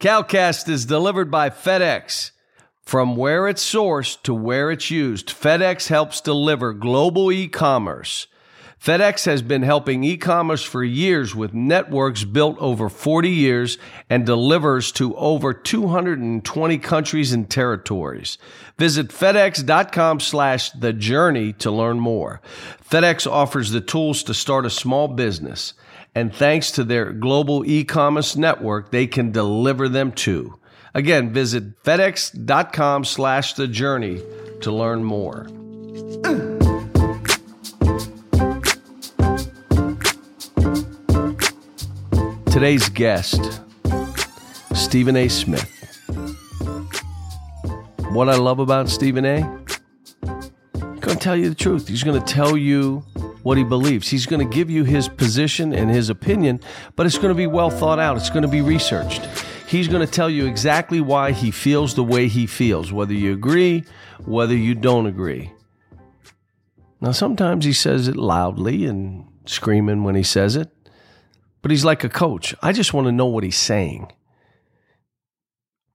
Calcast is delivered by FedEx. From where it's sourced to where it's used, FedEx helps deliver global e commerce. FedEx has been helping e commerce for years with networks built over 40 years and delivers to over 220 countries and territories. Visit FedEx.com slash the journey to learn more. FedEx offers the tools to start a small business and thanks to their global e-commerce network, they can deliver them too. Again, visit fedex.com slash the journey to learn more. Today's guest, Stephen A. Smith. What I love about Stephen A. He's going to tell you the truth. He's going to tell you what he believes. He's going to give you his position and his opinion, but it's going to be well thought out. It's going to be researched. He's going to tell you exactly why he feels the way he feels, whether you agree, whether you don't agree. Now, sometimes he says it loudly and screaming when he says it, but he's like a coach. I just want to know what he's saying.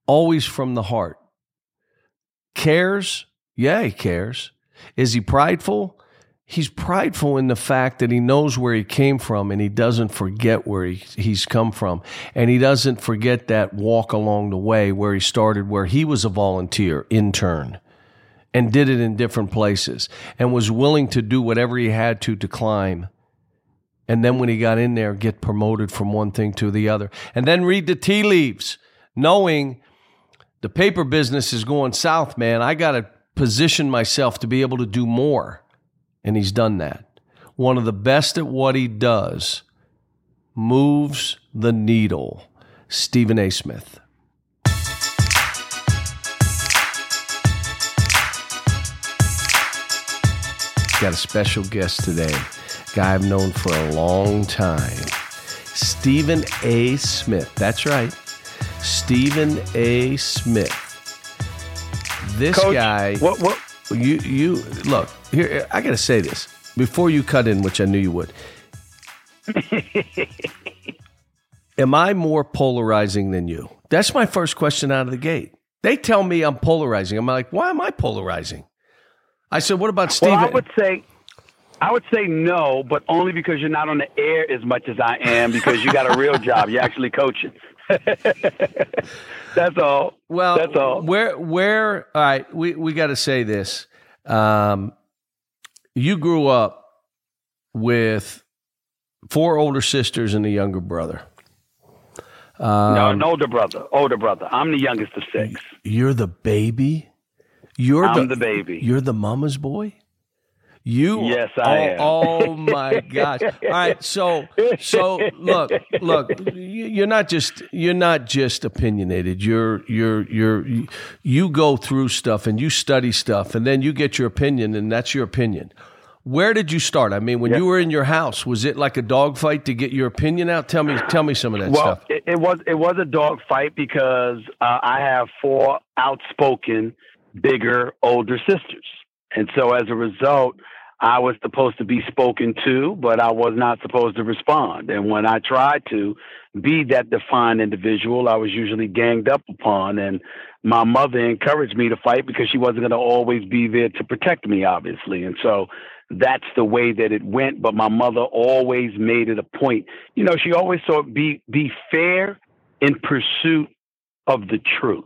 Always from the heart. Cares? Yeah, he cares. Is he prideful? He's prideful in the fact that he knows where he came from and he doesn't forget where he, he's come from. And he doesn't forget that walk along the way where he started, where he was a volunteer intern and did it in different places and was willing to do whatever he had to to climb. And then when he got in there, get promoted from one thing to the other. And then read the tea leaves, knowing the paper business is going south, man. I got to position myself to be able to do more and he's done that. One of the best at what he does moves the needle. Stephen A. Smith. Got a special guest today, guy I've known for a long time. Stephen A. Smith. That's right. Stephen A. Smith. This Coach, guy. What, what, you you look here. I got to say this before you cut in, which I knew you would. Am I more polarizing than you? That's my first question out of the gate. They tell me I'm polarizing. I'm like, why am I polarizing? I said, what about Stephen? Well, I would say, I would say no, but only because you're not on the air as much as I am. Because you got a real job. You're actually coaching. That's all. Well, that's all. Where, where? All right, we we got to say this. Um, you grew up with four older sisters and a younger brother. Um, no, an older brother. Older brother. I'm the youngest of six. You're the baby. You're I'm the, the baby. You're the mama's boy. You Yes, I oh, am. Oh my gosh. All right, so so look, look, you're not just you're not just opinionated. You're you're you're you go through stuff and you study stuff and then you get your opinion and that's your opinion. Where did you start? I mean, when Yes. you were in your house, was it like a dogfight to get your opinion out? Tell me tell me some of that Well, stuff. it, it was it was a dog fight because uh, I have four outspoken, bigger, older sisters, and so as a result, I was supposed to be spoken to, but I was not supposed to respond. And when I tried to be that defined individual, I was usually ganged up upon. And my mother encouraged me to fight because she wasn't going to always be there to protect me, obviously. And so that's the way that it went. But my mother always made it a point. You know, she always thought be be fair in pursuit of the truth.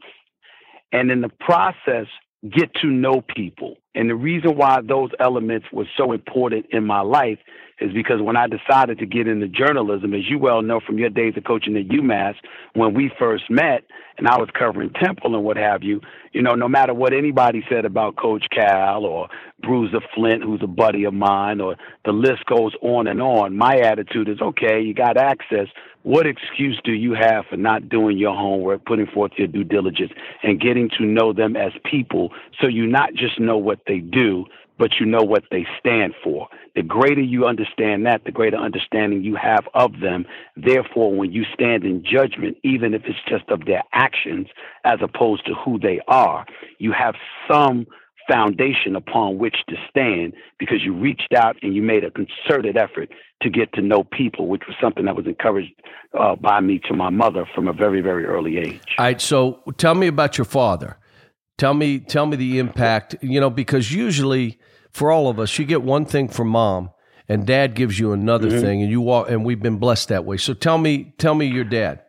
And in the process, get to know people. And the reason why those elements were so important in my life is because when I decided to get into journalism, as you well know from your days of coaching at UMass, when we first met and I was covering Temple and what have you, you know, no matter what anybody said about Coach Cal or Bruiser Flint, who's a buddy of mine, or the list goes on and on, my attitude is okay, you got access. What excuse do you have for not doing your homework, putting forth your due diligence, and getting to know them as people so you not just know what they do, but you know what they stand for. The greater you understand that, the greater understanding you have of them. Therefore, when you stand in judgment, even if it's just of their actions as opposed to who they are, you have some foundation upon which to stand because you reached out and you made a concerted effort to get to know people, which was something that was encouraged uh, by me to my mother from a very, very early age. All right. So tell me about your father. Tell me, tell me the impact. You know, because usually for all of us, you get one thing from mom, and dad gives you another mm-hmm. thing, and you walk. And we've been blessed that way. So tell me, tell me your dad.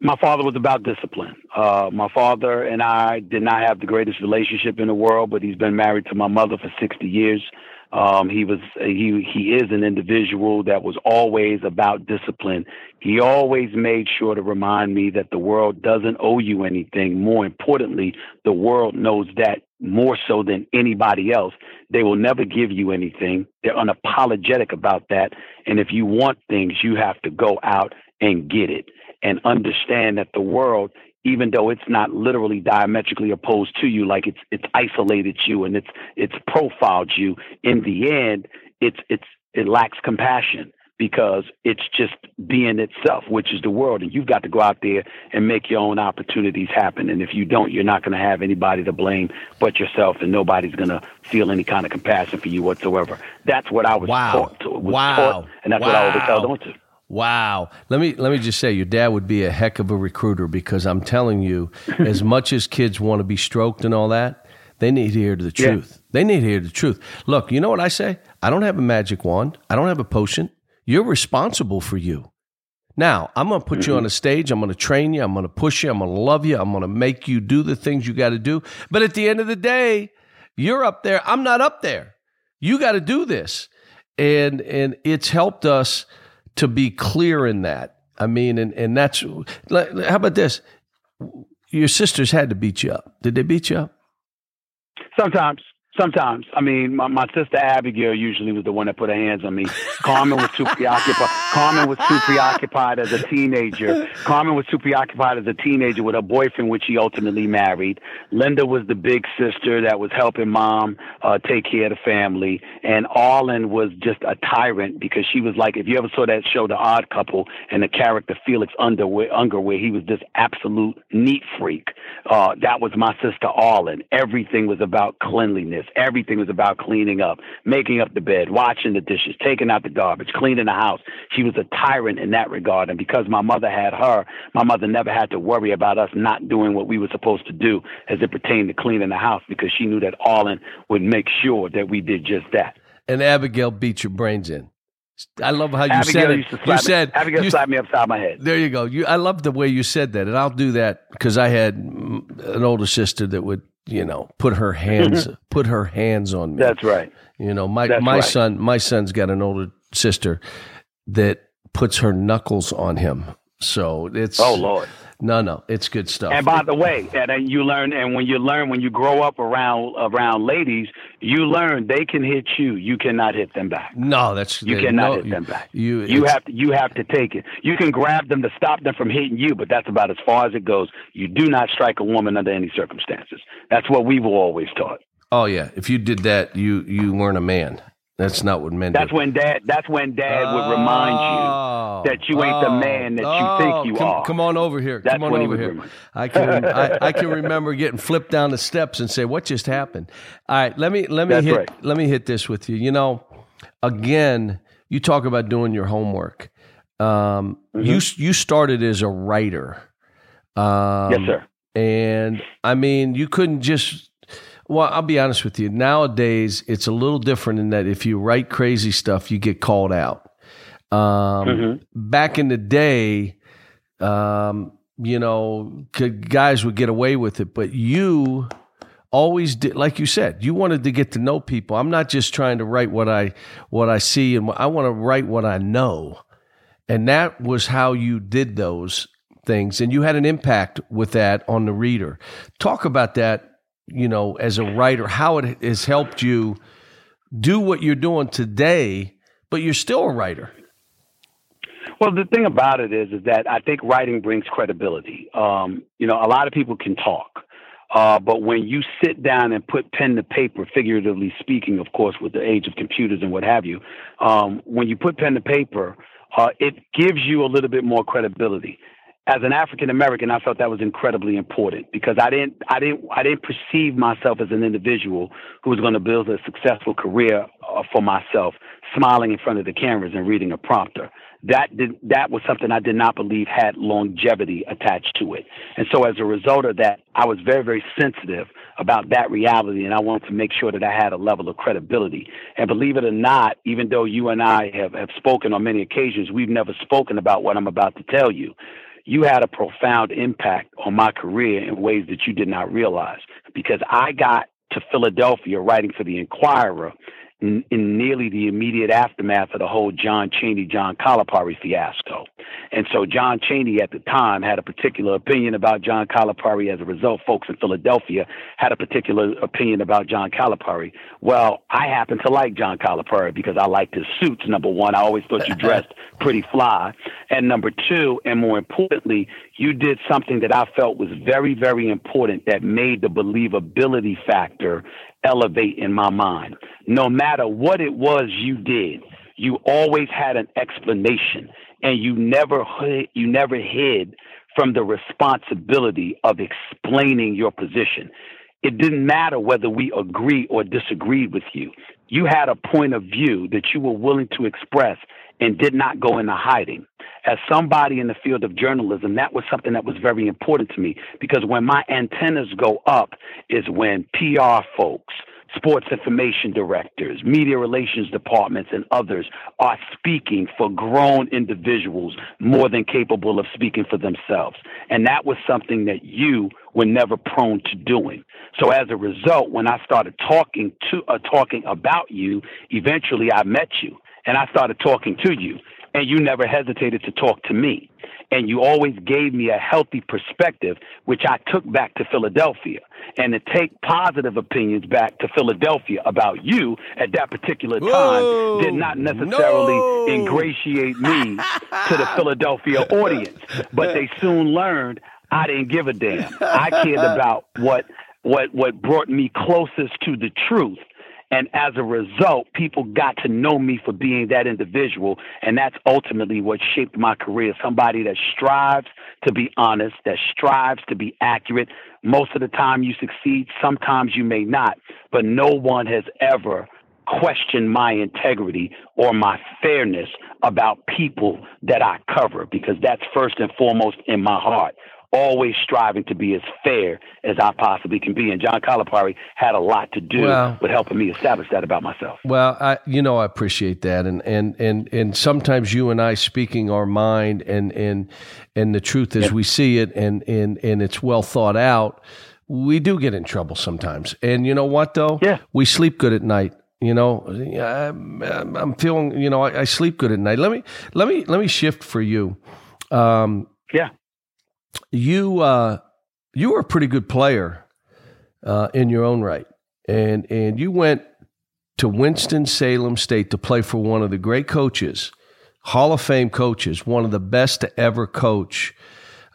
My father was about discipline. Uh, my father and I did not have the greatest relationship in the world, but he's been married to my mother for 60 years. Um, he was he he is an individual that was always about discipline. He always made sure to remind me that the world doesn't owe you anything. More importantly, the world knows that more so than anybody else. They will never give you anything. They're unapologetic about that. And if you want things, you have to go out and get it and understand that the world even though it's not literally diametrically opposed to you, like it's it's isolated you and it's it's profiled you. In the end, it's it's it lacks compassion because it's just being itself, which is the world, and you've got to go out there and make your own opportunities happen. And if you don't, you're not going to have anybody to blame but yourself, and nobody's going to feel any kind of compassion for you whatsoever. That's what I was wow. taught to. Was wow. Taught, and that's wow. what I always held on to. Wow. Let me let me just say your dad would be a heck of a recruiter because I'm telling you, as much as kids want to be stroked and all that, they need to hear the truth. Yeah. They need to hear the truth. Look, you know what I say? I don't have a magic wand. I don't have a potion. You're responsible for you. Now, I'm going to put mm-hmm. you on a stage. I'm going to train you. I'm going to push you. I'm going to love you. I'm going to make you do the things you got to do. But at the end of the day, you're up there. I'm not up there. You got to do this. And and it's helped us to be clear in that. I mean, and, and that's how about this? Your sisters had to beat you up. Did they beat you up? Sometimes. Sometimes. I mean, my, my sister Abigail usually was the one that put her hands on me. Carmen was too preoccupied. Carmen was too preoccupied as a teenager. Carmen was too preoccupied as a teenager with her boyfriend, which she ultimately married. Linda was the big sister that was helping mom uh, take care of the family. And Arlen was just a tyrant because she was like, if you ever saw that show, The Odd Couple, and the character Felix Underwood, Unger, where he was this absolute neat freak. Uh, that was my sister Arlen. Everything was about cleanliness Everything was about cleaning up, making up the bed, washing the dishes, taking out the garbage, cleaning the house. She was a tyrant in that regard. And because my mother had her, my mother never had to worry about us not doing what we were supposed to do as it pertained to cleaning the house because she knew that Arlen would make sure that we did just that. And Abigail beat your brains in. I love how you Abigail said it. You said Abigail you, slapped me upside my head. There you go. You, I love the way you said that, and I'll do that because I had an older sister that would, you know, put her hands put her hands on me. That's right. You know, my That's my right. son my son's got an older sister that puts her knuckles on him. So it's oh lord. No, no, it's good stuff. And by the way, and you learn, and when you learn, when you grow up around around ladies, you learn they can hit you. You cannot hit them back. No, that's you cannot no, hit them back. You you have to you have to take it. You can grab them to stop them from hitting you, but that's about as far as it goes. You do not strike a woman under any circumstances. That's what we've always taught. Oh yeah, if you did that, you you weren't a man. That's not what men. That's do. when dad. That's when dad oh, would remind you oh. that you ain't oh, the man that oh, you think you come, are. Come on over here. That's come on over here. I can I, I, can remember getting flipped down the steps and say, "What just happened?" All right, let me let me That's hit right. let me hit this with you. You know, again, you talk about doing your homework. Um, mm-hmm. You you started as a writer. Um, yes, sir. And I mean, you couldn't just well, I'll be honest with you. Nowadays, it's a little different in that if you write crazy stuff, you get called out. Um, mm-hmm. Back in the day, um, you know, guys would get away with it, but you always did like you said you wanted to get to know people i'm not just trying to write what i what i see and i want to write what i know and that was how you did those things and you had an impact with that on the reader talk about that you know, as a writer, how it has helped you do what you're doing today, but you're still a writer. Well, the thing about it is, is that I think writing brings credibility. Um, you know, a lot of people can talk, uh, but when you sit down and put pen to paper, figuratively speaking, of course, with the age of computers and what have you, um, when you put pen to paper, uh, it gives you a little bit more credibility. As an African American, I felt that was incredibly important because I didn't, I didn't, I didn't perceive myself as an individual who was going to build a successful career uh, for myself, smiling in front of the cameras and reading a prompter. That did, that was something I did not believe had longevity attached to it. And so, as a result of that, I was very, very sensitive about that reality, and I wanted to make sure that I had a level of credibility. And believe it or not, even though you and I have, have spoken on many occasions, we've never spoken about what I'm about to tell you you had a profound impact on my career in ways that you did not realize because I got to Philadelphia writing for the Inquirer in, in, nearly the immediate aftermath of the whole John Chaney, John Calipari fiasco. And so John Chaney at the time had a particular opinion about John Calipari. As a result, folks in Philadelphia had a particular opinion about John Calipari. Well, I happen to like John Calipari because I liked his suits, number one. I always thought you dressed pretty fly. And number two, and more importantly, you did something that I felt was very, very important that made the believability factor elevate in my mind. No matter what it was you did, you always had an explanation and you never you never hid from the responsibility of explaining your position. It didn't matter whether we agree or disagreed with you. You had a point of view that you were willing to express and did not go into hiding. As somebody in the field of journalism, that was something that was very important to me because when my antennas go up is when PR folks, sports information directors, media relations departments, and others are speaking for grown individuals more than capable of speaking for themselves. And that was something that you were never prone to doing. So as a result, when I started talking to uh, talking about you, eventually I met you and I started talking to you, and you never hesitated to talk to me. And you always gave me a healthy perspective, which I took back to Philadelphia. And to take positive opinions back to Philadelphia about you at that particular time Whoa, did not necessarily no. ingratiate me to the Philadelphia audience. But they soon learned I didn't give a damn. I cared about what what what brought me closest to the truth and as a result, people got to know me for being that individual. And that's ultimately what shaped my career. Somebody that strives to be honest, that strives to be accurate. Most of the time you succeed, sometimes you may not. But no one has ever questioned my integrity or my fairness about people that I cover because that's first and foremost in my heart always striving to be as fair as I possibly can be. And John Calipari had a lot to do well, with helping me establish that about myself. Well, I, you know, I appreciate that, and and and and sometimes you and I speaking our mind and and and the truth as yeah. we see it, and and and it's well thought out. We do get in trouble sometimes, and you know what though? Yeah, we sleep good at night you know I'm, I'm feeling you know I, I, sleep good at night let me let me let me shift for you um, yeah you uh, you were a pretty good player uh, in your own right, and and you went to Winston Salem State to play for one of the great coaches, Hall of Fame coaches, one of the best to ever coach.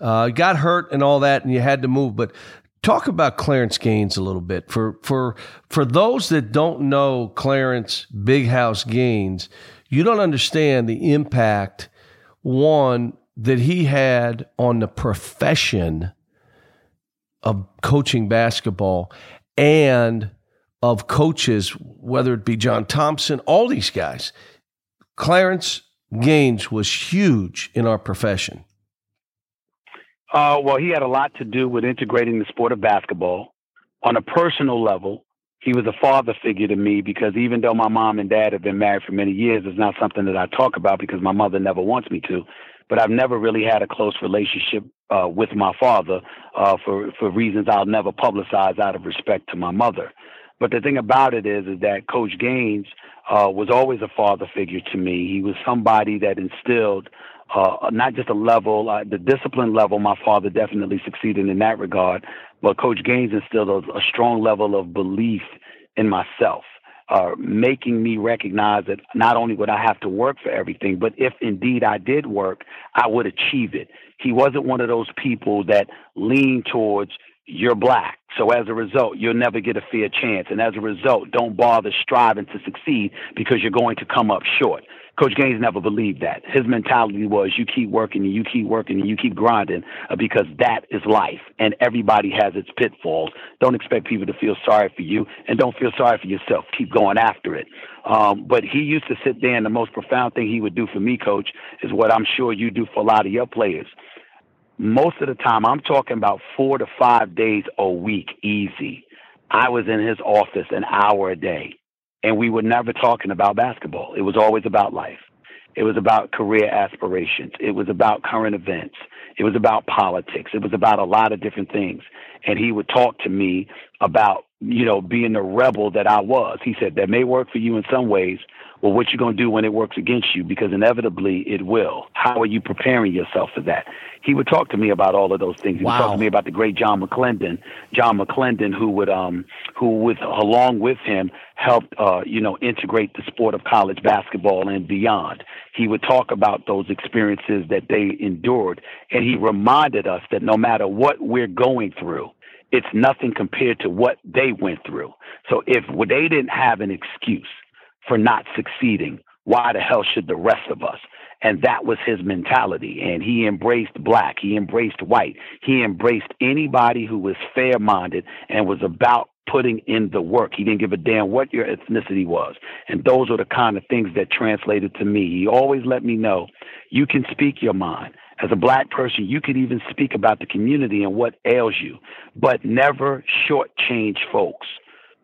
Uh, got hurt and all that, and you had to move. But talk about Clarence Gaines a little bit for for for those that don't know Clarence Big House Gaines. You don't understand the impact one that he had on the profession of coaching basketball and of coaches, whether it be John Thompson, all these guys. Clarence Gaines was huge in our profession. Uh, well, he had a lot to do with integrating the sport of basketball. On a personal level, he was a father figure to me because even though my mom and dad have been married for many years, it's not something that I talk about because my mother never wants me to but I've never really had a close relationship uh, with my father uh, for for reasons I'll never publicize out of respect to my mother. But the thing about it is, is that Coach Gaines uh, was always a father figure to me. He was somebody that instilled uh, not just a level, uh, the discipline level. My father definitely succeeded in that regard, but Coach Gaines instilled a, a strong level of belief in myself uh, making me recognize that not only would I have to work for everything, but if indeed I did work, I would achieve it. He wasn't one of those people that lean towards you're black, So as a result, you'll never get a fair chance. And as a result, don't bother striving to succeed because you're going to come up short. Coach Gaines never believed that. His mentality was you keep working and you keep working and you keep grinding uh, because that is life and everybody has its pitfalls. Don't expect people to feel sorry for you and don't feel sorry for yourself. Keep going after it. Um, but he used to sit there and the most profound thing he would do for me, coach, is what I'm sure you do for a lot of your players. Most of the time, I'm talking about four to five days a week, easy. I was in his office an hour a day and we were never talking about basketball. It was always about life. It was about career aspirations. It was about current events. It was about politics. It was about a lot of different things. And he would talk to me about, you know, being the rebel that I was. He said, that may work for you in some ways, well, what you going to do when it works against you? Because inevitably it will. How are you preparing yourself for that? He would talk to me about all of those things. He wow. would talk to me about the great John McClendon, John McClendon, who would, um, who with along with him helped, uh, you know, integrate the sport of college basketball and beyond. He would talk about those experiences that they endured, and he reminded us that no matter what we're going through, it's nothing compared to what they went through. So if they didn't have an excuse, for not succeeding. Why the hell should the rest of us? And that was his mentality. And he embraced black. He embraced white. He embraced anybody who was fair minded and was about putting in the work. He didn't give a damn what your ethnicity was. And those are the kind of things that translated to me. He always let me know you can speak your mind. As a black person, you could even speak about the community and what ails you, but never shortchange folks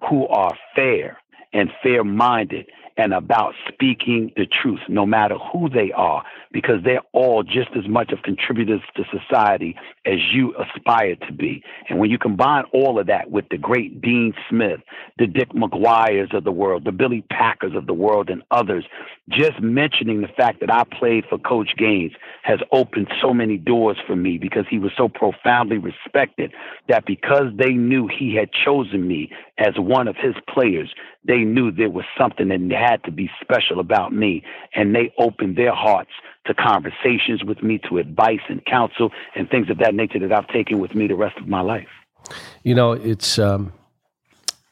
who are fair and fair minded and about speaking the truth, no matter who they are, because they're all just as much of contributors to society as you aspire to be. And when you combine all of that with the great Dean Smith, the Dick McGuires of the world, the Billy Packers of the world, and others, just mentioning the fact that I played for Coach Gaines has opened so many doors for me because he was so profoundly respected that because they knew he had chosen me as one of his players, they knew there was something that had to be special about me. And they opened their hearts to conversations with me, to advice and counsel and things of that nature that I've taken with me the rest of my life. You know, it's, um,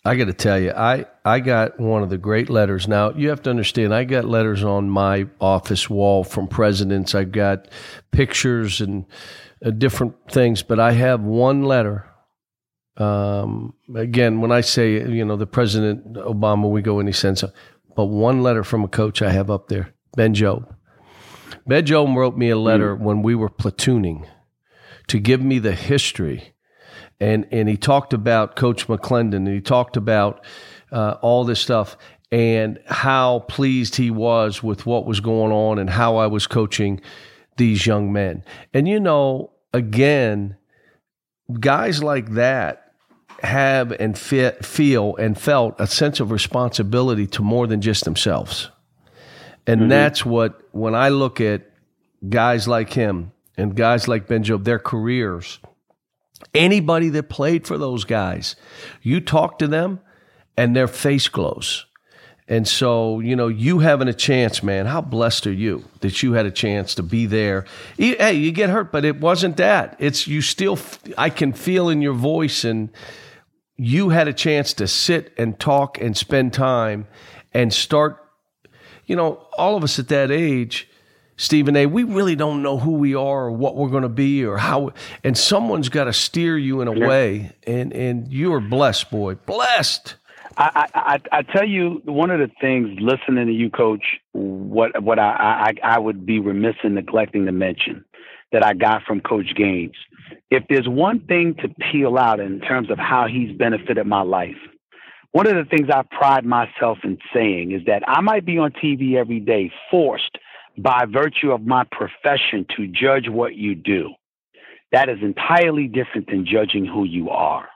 I got to tell you, I, I got one of the great letters. Now, you have to understand, I got letters on my office wall from presidents. I've got pictures and uh, different things, but I have one letter um, again, when I say, you know, the President Obama, we go and he sends, a, but one letter from a coach I have up there, Ben Jobe. Jobe wrote me a letter mm. when we were platooning to give me the history. And, and he talked about Coach McClendon and he talked about uh, all this stuff and how pleased he was with what was going on and how I was coaching these young men. And, you know, again, guys like that have and fit, feel and felt a sense of responsibility to more than just themselves. And mm-hmm. that's what, when I look at guys like him and guys like Ben Jobe, their careers, anybody that played for those guys, you talk to them and their face glows. And so, you know, you having a chance, man, how blessed are you that you had a chance to be there? Hey, you get hurt, but it wasn't that. It's you still, I can feel in your voice and, you had a chance to sit and talk and spend time and start, you know, all of us at that age, Stephen A., we really don't know who we are or what we're going to be or how, and someone's got to steer you in a yeah. way. And, and you are blessed, boy, blessed. I, I, I tell you, one of the things listening to you, Coach, what what I, I, I would be remiss in neglecting to mention that I got from Coach Gaines if there's one thing to peel out in terms of how he's benefited my life, one of the things I pride myself in saying is that I might be on TV every day, forced by virtue of my profession to judge what you do. That is entirely different than judging who you are.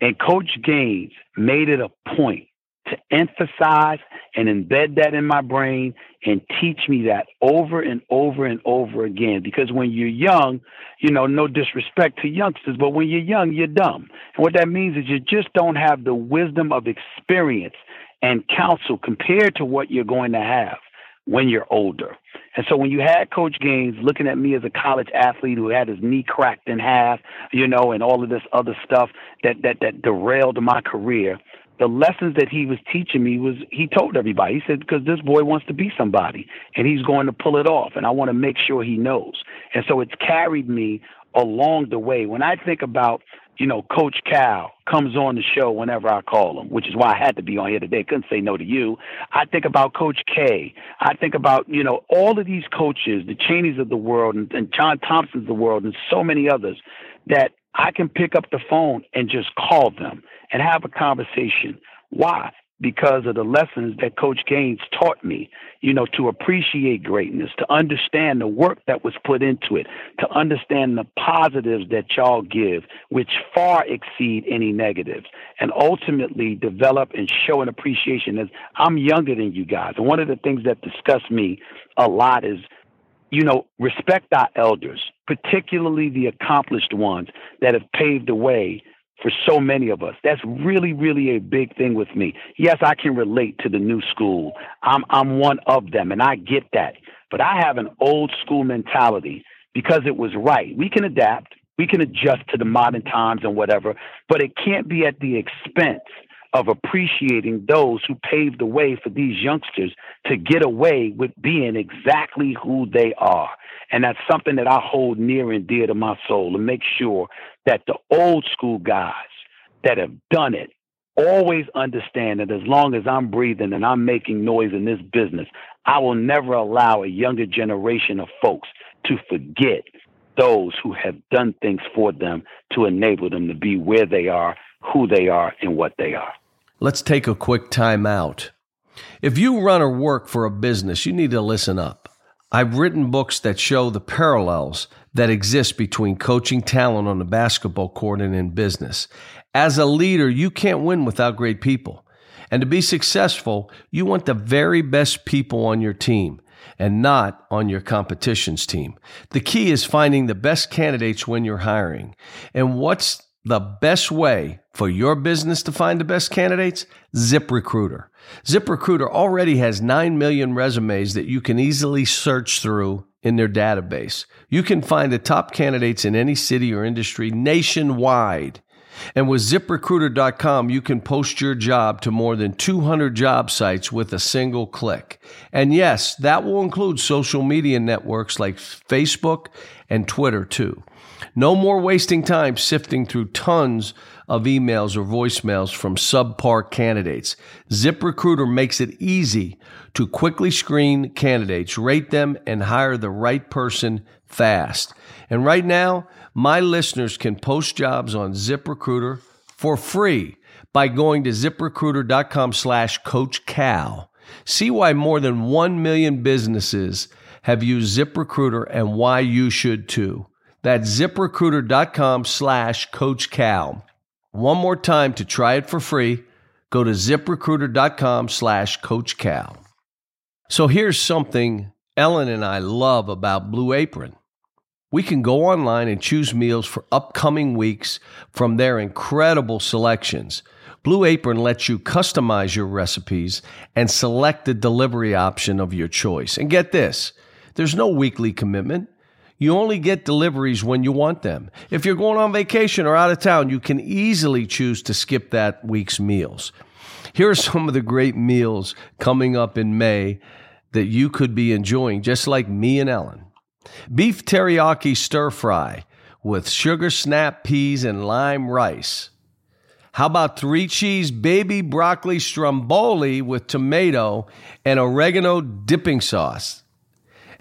And Coach Gaines made it a point to emphasize and embed that in my brain and teach me that over and over and over again. Because when you're young, you know, no disrespect to youngsters, but when you're young, you're dumb. And what that means is you just don't have the wisdom of experience and counsel compared to what you're going to have when you're older. And so when you had Coach Gaines looking at me as a college athlete who had his knee cracked in half, you know, and all of this other stuff that that that derailed my career, the lessons that he was teaching me was he told everybody. He said because this boy wants to be somebody and he's going to pull it off, and I want to make sure he knows. And so it's carried me along the way. When I think about you know, Coach Cal comes on the show whenever I call him, which is why I had to be on here today. Couldn't say no to you. I think about Coach K. I think about, you know, all of these coaches, the Chaneys of the world and, and John Thompson's of the world and so many others that I can pick up the phone and just call them and have a conversation. Why? because of the lessons that Coach Gaines taught me, you know, to appreciate greatness, to understand the work that was put into it, to understand the positives that y'all give, which far exceed any negatives, and ultimately develop and show an appreciation. As I'm younger than you guys, and one of the things that disgusts me a lot is, you know, respect our elders, particularly the accomplished ones that have paved the way for so many of us. That's really, really a big thing with me. Yes, I can relate to the new school. I'm I'm one of them and I get that. But I have an old school mentality because it was right. We can adapt, we can adjust to the modern times and whatever, but it can't be at the expense of appreciating those who paved the way for these youngsters to get away with being exactly who they are. And that's something that I hold near and dear to my soul to make sure that the old school guys that have done it always understand that as long as I'm breathing and I'm making noise in this business, I will never allow a younger generation of folks to forget those who have done things for them to enable them to be where they are, who they are, and what they are. Let's take a quick time out. If you run or work for a business, you need to listen up. I've written books that show the parallels that exist between coaching talent on the basketball court and in business. As a leader, you can't win without great people. And to be successful, you want the very best people on your team and not on your competition's team. The key is finding the best candidates when you're hiring. And what's the best way for your business to find the best candidates? ZipRecruiter. ZipRecruiter already has 9 million resumes that you can easily search through in their database. You can find the top candidates in any city or industry nationwide. And with ziprecruiter.com, you can post your job to more than 200 job sites with a single click. And yes, that will include social media networks like Facebook and Twitter too. No more wasting time sifting through tons of emails or voicemails from subpar candidates. ZipRecruiter makes it easy to quickly screen candidates, rate them, and hire the right person fast. And right now, my listeners can post jobs on ZipRecruiter for free by going to ziprecruiter.com slash coach cal. See why more than 1 million businesses have used ZipRecruiter and why you should too. That's ziprecruiter.com slash Coach Cal. One more time to try it for free, go to ziprecruiter.com slash Coach Cal. So here's something Ellen and I love about Blue Apron. We can go online and choose meals for upcoming weeks from their incredible selections. Blue Apron lets you customize your recipes and select the delivery option of your choice. And get this there's no weekly commitment. You only get deliveries when you want them. If you're going on vacation or out of town, you can easily choose to skip that week's meals. Here are some of the great meals coming up in May that you could be enjoying, just like me and Ellen. Beef teriyaki stir fry with sugar snap peas and lime rice. How about three cheese baby broccoli stromboli with tomato and oregano dipping sauce?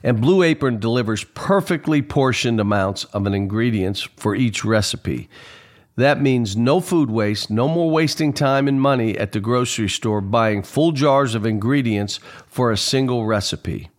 And Blue Apron delivers perfectly portioned amounts of an ingredients for each recipe. That means no food waste, no more wasting time and money at the grocery store buying full jars of ingredients for a single recipe.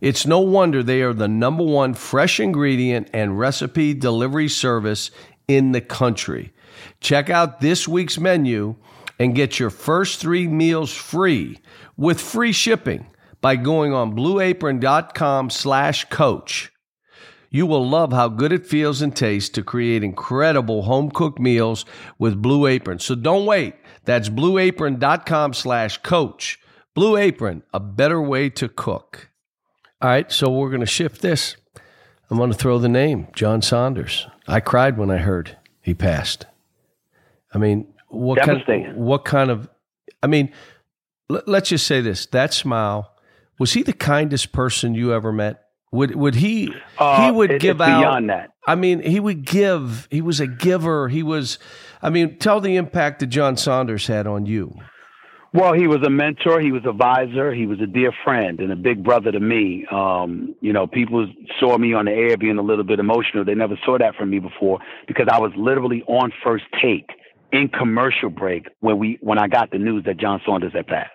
It's no wonder they are the number one fresh ingredient and recipe delivery service in the country. Check out this week's menu and get your first three meals free with free shipping by going on blueapron.com slash coach. You will love how good it feels and tastes to create incredible home cooked meals with Blue Apron. So don't wait. That's blueapron.com slash coach. Blue Apron, a better way to cook. All right, so we're going to shift this. I'm going to throw the name John Saunders. I cried when I heard he passed. I mean, what kind of, what kind of I mean, l- let's just say this: that smile was he the kindest person you ever met? Would would he uh, he would it, give out beyond that? I mean, he would give. He was a giver. He was. I mean, tell the impact that John Saunders had on you. Well, he was a mentor. He was a advisor. He was a dear friend and a big brother to me. Um, you know, people saw me on the air being a little bit emotional. They never saw that from me before because I was literally on first take in commercial break when we when I got the news that John Saunders had passed,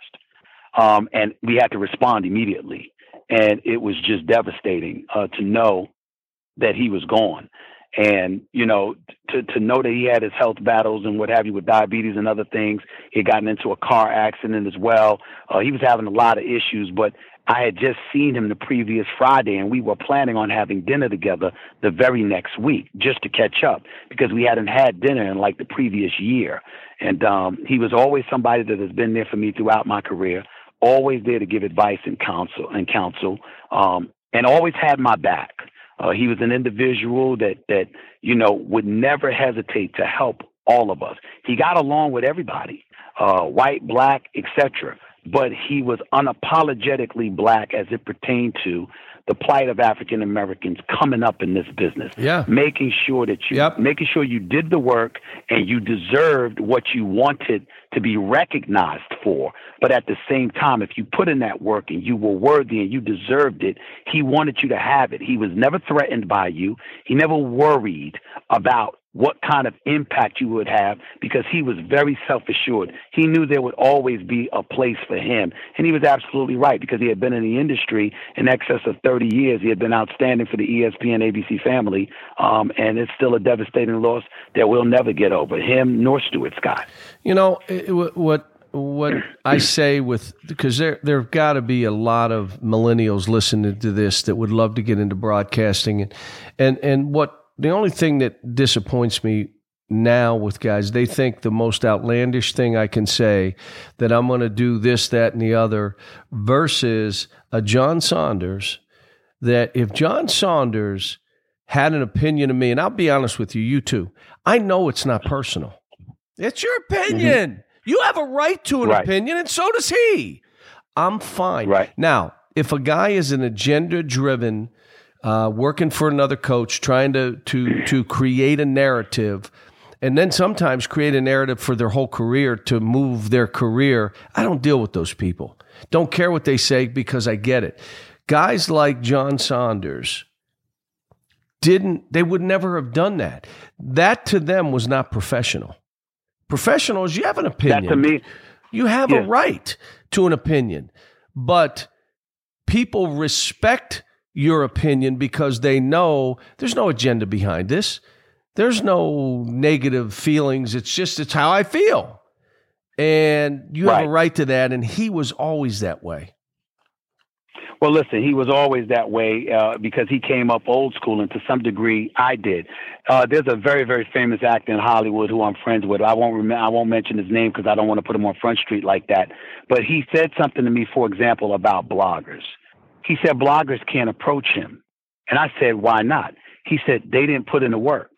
um, and we had to respond immediately, and it was just devastating uh, to know that he was gone, and you know to to know that he had his health battles and what have you with diabetes and other things. He had gotten into a car accident as well. Uh, he was having a lot of issues, but I had just seen him the previous Friday, and we were planning on having dinner together the very next week just to catch up because we hadn't had dinner in like the previous year. And um, he was always somebody that has been there for me throughout my career, always there to give advice and counsel and counsel, um, and always had my back. Uh, he was an individual that that you know would never hesitate to help all of us. He got along with everybody, uh, white, black, etc but he was unapologetically black as it pertained to the plight of African Americans coming up in this business. Yeah. Making sure that you yep. making sure you did the work and you deserved what you wanted to be recognized for. But at the same time, if you put in that work and you were worthy and you deserved it, he wanted you to have it. He was never threatened by you. He never worried about what kind of impact you would have because he was very self assured. He knew there would always be a place for him. And he was absolutely right because he had been in the industry in excess of 30 years. He had been outstanding for the ESPN ABC family. Um, and it's still a devastating loss that we'll never get over him nor Stuart Scott. You know, what what I say with because there there've got to be a lot of millennials listening to this that would love to get into broadcasting and and and what the only thing that disappoints me now with guys, they think the most outlandish thing I can say that I'm going to do this, that, and the other versus a John Saunders. That if John Saunders had an opinion of me, and I'll be honest with you, you too, I know it's not personal. It's your opinion. Mm-hmm. You have a right to an right. opinion, and so does he. I'm fine. Right. Now, if a guy is an agenda driven, uh, working for another coach, trying to to to create a narrative, and then sometimes create a narrative for their whole career to move their career. I don't deal with those people. Don't care what they say because I get it. Guys like John Saunders didn't. They would never have done that. That to them was not professional. Professionals, you have an opinion. That to me, you have yeah. a right to an opinion, but people respect your opinion because they know there's no agenda behind this. There's no negative feelings. It's just it's how I feel. And you right. have a right to that and he was always that way. Well, listen, he was always that way uh, because he came up old school, and to some degree, I did. Uh, there's a very, very famous actor in Hollywood who I'm friends with. I won't rem- I won't mention his name because I don't want to put him on Front Street like that. But he said something to me, for example, about bloggers. He said bloggers can't approach him. And I said, why not? He said, they didn't put in the work.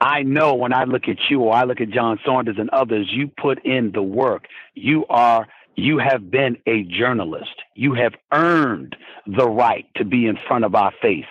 I know when I look at you or I look at John Saunders and others, you put in the work. You are, you have been a journalist. You have earned the right to be in front of our face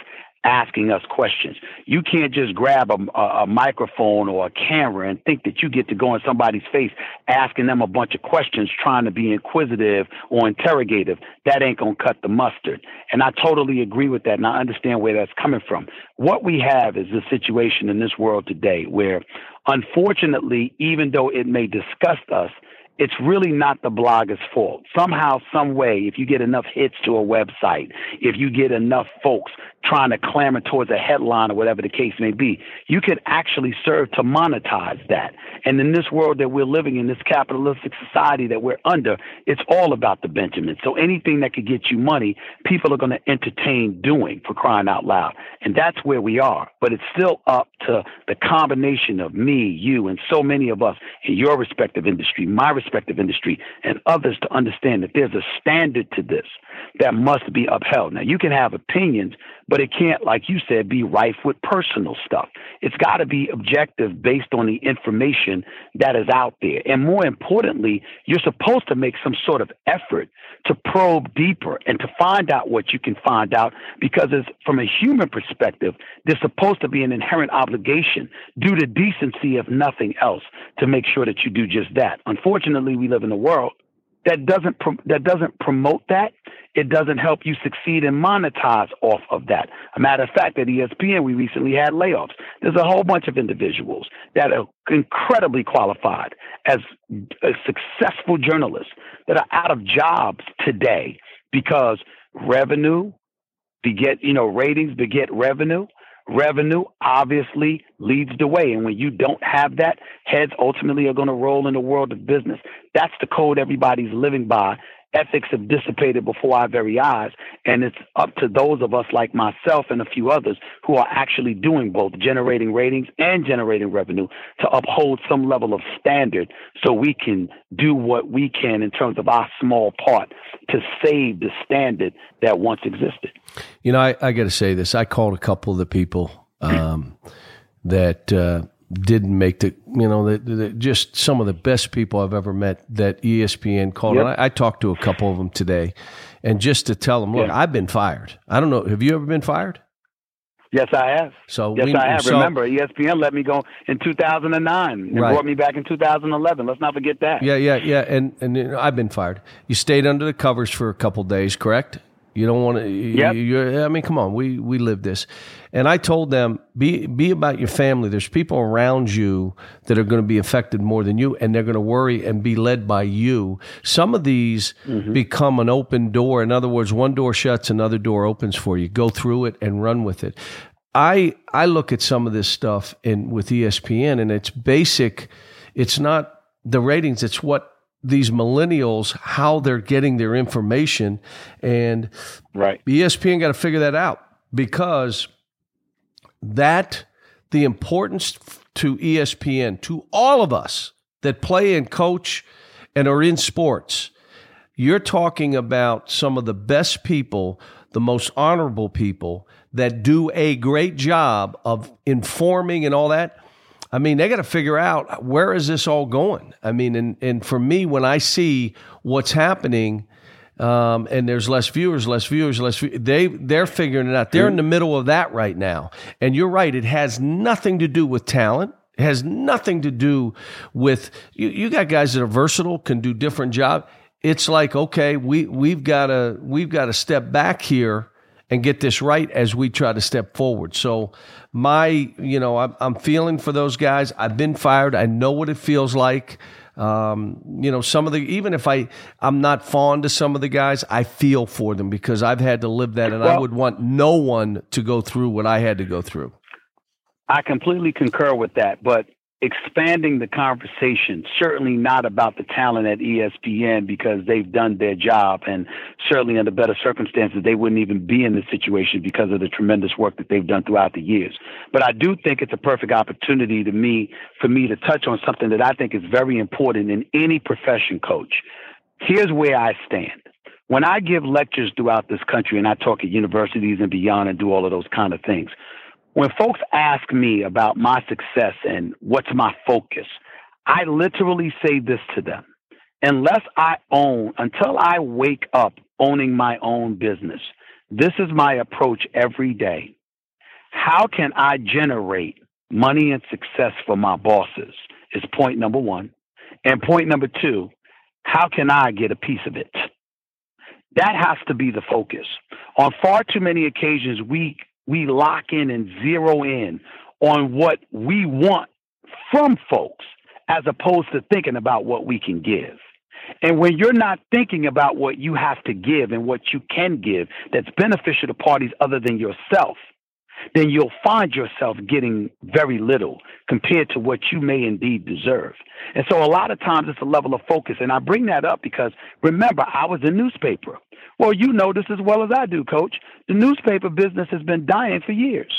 asking us questions. You can't just grab a, a, microphone or a camera and think that you get to go in somebody's face asking them a bunch of questions, trying to be inquisitive or interrogative. That ain't going to cut the mustard. And I totally agree with that, and I understand where that's coming from. What we have is a situation in this world today where, unfortunately, even though it may disgust us, it's really not the blogger's fault. Somehow, some way, if you get enough hits to a website, if you get enough folks trying to clamor towards a headline or whatever the case may be, you could actually serve to monetize that. And in this world that we're living in, this capitalistic society that we're under, it's all about the Benjamin. So anything that could get you money, people are going to entertain doing for crying out loud. And that's where we are. But it's still up to the combination of me, you, and so many of us in your respective industry, my respective industry and others to understand that there's a standard to this that must be upheld. Now, you can have opinions, but it can't, like you said, be rife with personal stuff. It's got to be objective based on the information that is out there. And more importantly, you're supposed to make some sort of effort to probe deeper and to find out what you can find out because it's, from a human perspective, there's supposed to be an inherent obligation due to decency, if nothing else, to make sure that you do just that. Unfortunately, we live in a world that doesn't that doesn't promote that. It doesn't help you succeed and monetize off of that. A matter of fact, at ESPN, we recently had layoffs. There's a whole bunch of individuals that are incredibly qualified as successful journalists that are out of jobs today because revenue beget, you know, ratings beget revenue. Revenue obviously leads the way. And when you don't have that, heads ultimately are going to roll in the world of business. That's the code everybody's living by. Ethics have dissipated before our very eyes. And it's up to those of us like myself and a few others who are actually doing both generating ratings and generating revenue to uphold some level of standard so we can do what we can in terms of our small part to save the standard that once existed. You know, I, I got to say this. I called a couple of the people um, that uh, didn't make the, you know, the, the, just some of the best people I've ever met that ESPN called. Yep. I, I, talked to a couple of them today, and just to tell them, look, yeah. I've been fired. I don't know. Have you ever been fired? Yes, I have. So yes, we, I have. So, Remember, ESPN let me go in 2009 and right. brought me back in 2011. Let's not forget that. Yeah, yeah, yeah. And and you know, I've been fired. You stayed under the covers for a couple days, correct? You don't want to. Yeah. I mean, come on. We we live this, and I told them be be about your family. There's people around you that are going to be affected more than you, and they're going to worry and be led by you. Some of these mm-hmm. become an open door. In other words, one door shuts, another door opens for you. Go through it and run with it. I I look at some of this stuff in with ESPN, and it's basic. It's not the ratings. It's what these millennials how they're getting their information. And right. Espn got to figure that out because that the importance to espn to all of us that play and coach and are in sports you're talking about some of the best people the most honorable people that do a great job of informing and all that I mean, they got to figure out where is this all going. I mean, and and for me, when I see what's happening, um, and there's less viewers, less viewers, less they they're figuring it out. They're in the middle of that right now. And you're right; it has nothing to do with talent. It has nothing to do with you. You got guys that are versatile, can do different jobs. It's like okay, we we've got to we've got to step back here and get this right as we try to step forward. So my, you know, I'm, I'm feeling for those guys. I've been fired. I know what it feels like. Um, you know, some of the even if I I'm not fond of some of the guys, I feel for them because I've had to live that, and well, I would want no one to go through what I had to go through. I completely concur with that, but expanding the conversation, certainly not about the talent at ESPN because they've done their job and certainly under better circumstances they wouldn't even be in this situation because of the tremendous work that they've done throughout the years. But I do think it's a perfect opportunity to me for me to touch on something that I think is very important in any profession coach. Here's where I stand. When I give lectures throughout this country and I talk at universities and beyond and do all of those kind of things, when folks ask me about my success and what's my focus, I literally say this to them. Unless I own, until I wake up owning my own business, this is my approach every day. How can I generate money and success for my bosses? Is point number one. And point number two, how can I get a piece of it? That has to be the focus. On far too many occasions, we we lock in and zero in on what we want from folks as opposed to thinking about what we can give. And when you're not thinking about what you have to give and what you can give that's beneficial to parties other than yourself, then you'll find yourself getting very little compared to what you may indeed deserve. And so a lot of times it's a level of focus. And I bring that up because remember, I was a newspaper. Well, you know this as well as I do, coach. The newspaper business has been dying for years.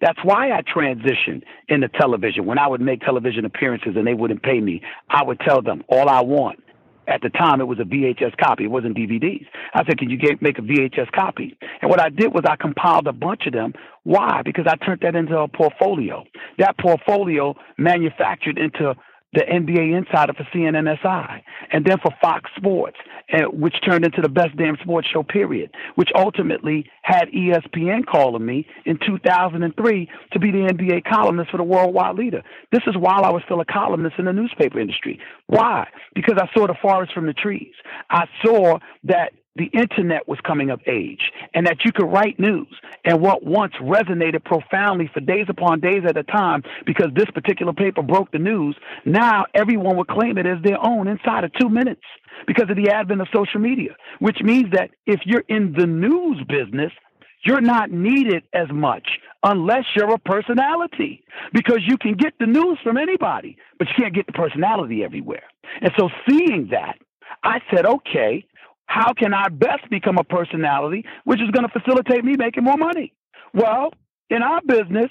That's why I transitioned into television. When I would make television appearances and they wouldn't pay me, I would tell them all I want. At the time, it was a VHS copy. It wasn't DVDs. I said, "Can you get, make a VHS copy?" And what I did was I compiled a bunch of them. Why? Because I turned that into a portfolio. That portfolio manufactured into the NBA Insider for CNNSI, and then for Fox Sports, eh, which turned into the best damn sports show, period, which ultimately had ESPN calling me in 2003 to be the NBA columnist for the Worldwide Leader. This is while I was still a columnist in the newspaper industry. Why? Because I saw the forest from the trees. I saw that the internet was coming of age and that you could write news and what once resonated profoundly for days upon days at a time because this particular paper broke the news, now everyone would claim it as their own inside of two minutes because of the advent of social media, which means that if you're in the news business, you're not needed as much unless you're a personality because you can get the news from anybody, but you can't get the personality everywhere. And so seeing that, I said, okay, how can I best become a personality, which is going to facilitate me making more money? Well, in our business,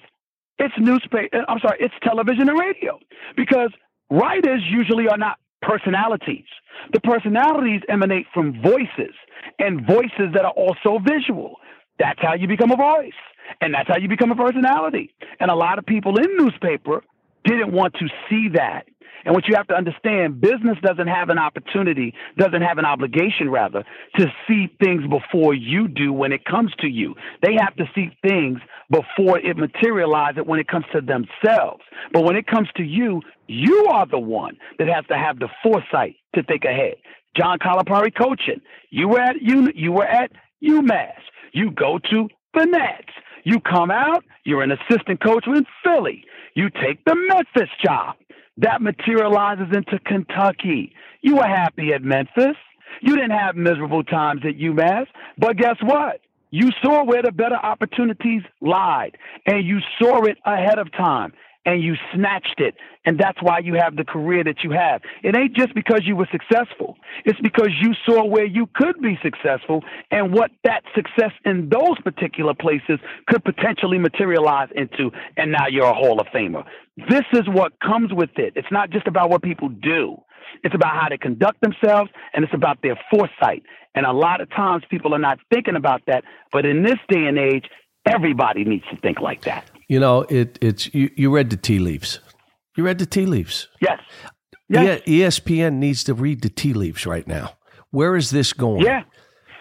it's newspaper, uh, I'm sorry, it's television and radio because writers usually are not personalities. The personalities emanate from voices and voices that are also visual. That's how you become a voice. And that's how you become a personality. And a lot of people in newspaper didn't want to see that. And what you have to understand, business doesn't have an opportunity, doesn't have an obligation, rather, to see things before you do when it comes to you. They have to see things before it materializes when it comes to themselves. But when it comes to you, you are the one that has to have the foresight to think ahead. John Calipari coaching. You were at you, you were at UMass. You go to the Nets. You come out, you're an assistant coach in Philly. You take the Memphis job that materializes into Kentucky. You were happy at Memphis. You didn't have miserable times at UMass. But guess what? You saw where the better opportunities lied, and you saw it ahead of time and you snatched it. And that's why you have the career that you have. It ain't just because you were successful. It's because you saw where you could be successful and what that success in those particular places could potentially materialize into. And now you're a Hall of Famer. This is what comes with it. It's not just about what people do. It's about how they conduct themselves and it's about their foresight. And a lot of times people are not thinking about that. But in this day and age, everybody needs to think like that. You know, it, it's you, you read the tea leaves. You read the tea leaves. Yes. yes. Yeah, ESPN needs to read the tea leaves right now. Where is this going? Yeah.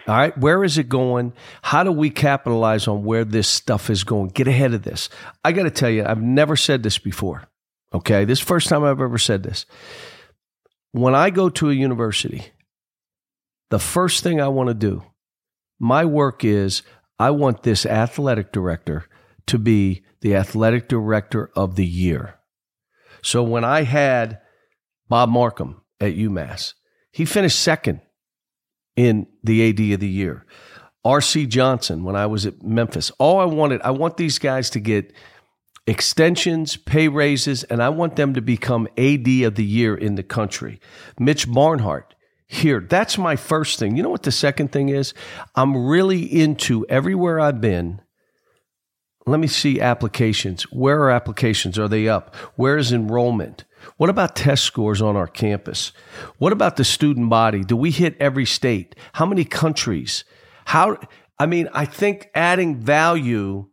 All right, where is it going? How do we capitalize on where this stuff is going? Get ahead of this. I got to tell you, I've never said this before. Okay, this first time I've ever said this. When I go to a university, the first thing I want to do, my work is I want this athletic director to be the athletic director of the year. So when I had Bob Marcum at UMass, he finished second in the AD of the year. RC Johnson when I was at Memphis. All I wanted, I want these guys to get extensions, pay raises, and I want them to become AD of the year in the country. Mitch Barnhart here. That's my first thing. You know what the second thing is? I'm really into everywhere I've been let me see applications. Where are applications? Are they up? Where is enrollment? What about test scores on our campus? What about the student body? Do we hit every state? How many countries? How, I mean, I think adding value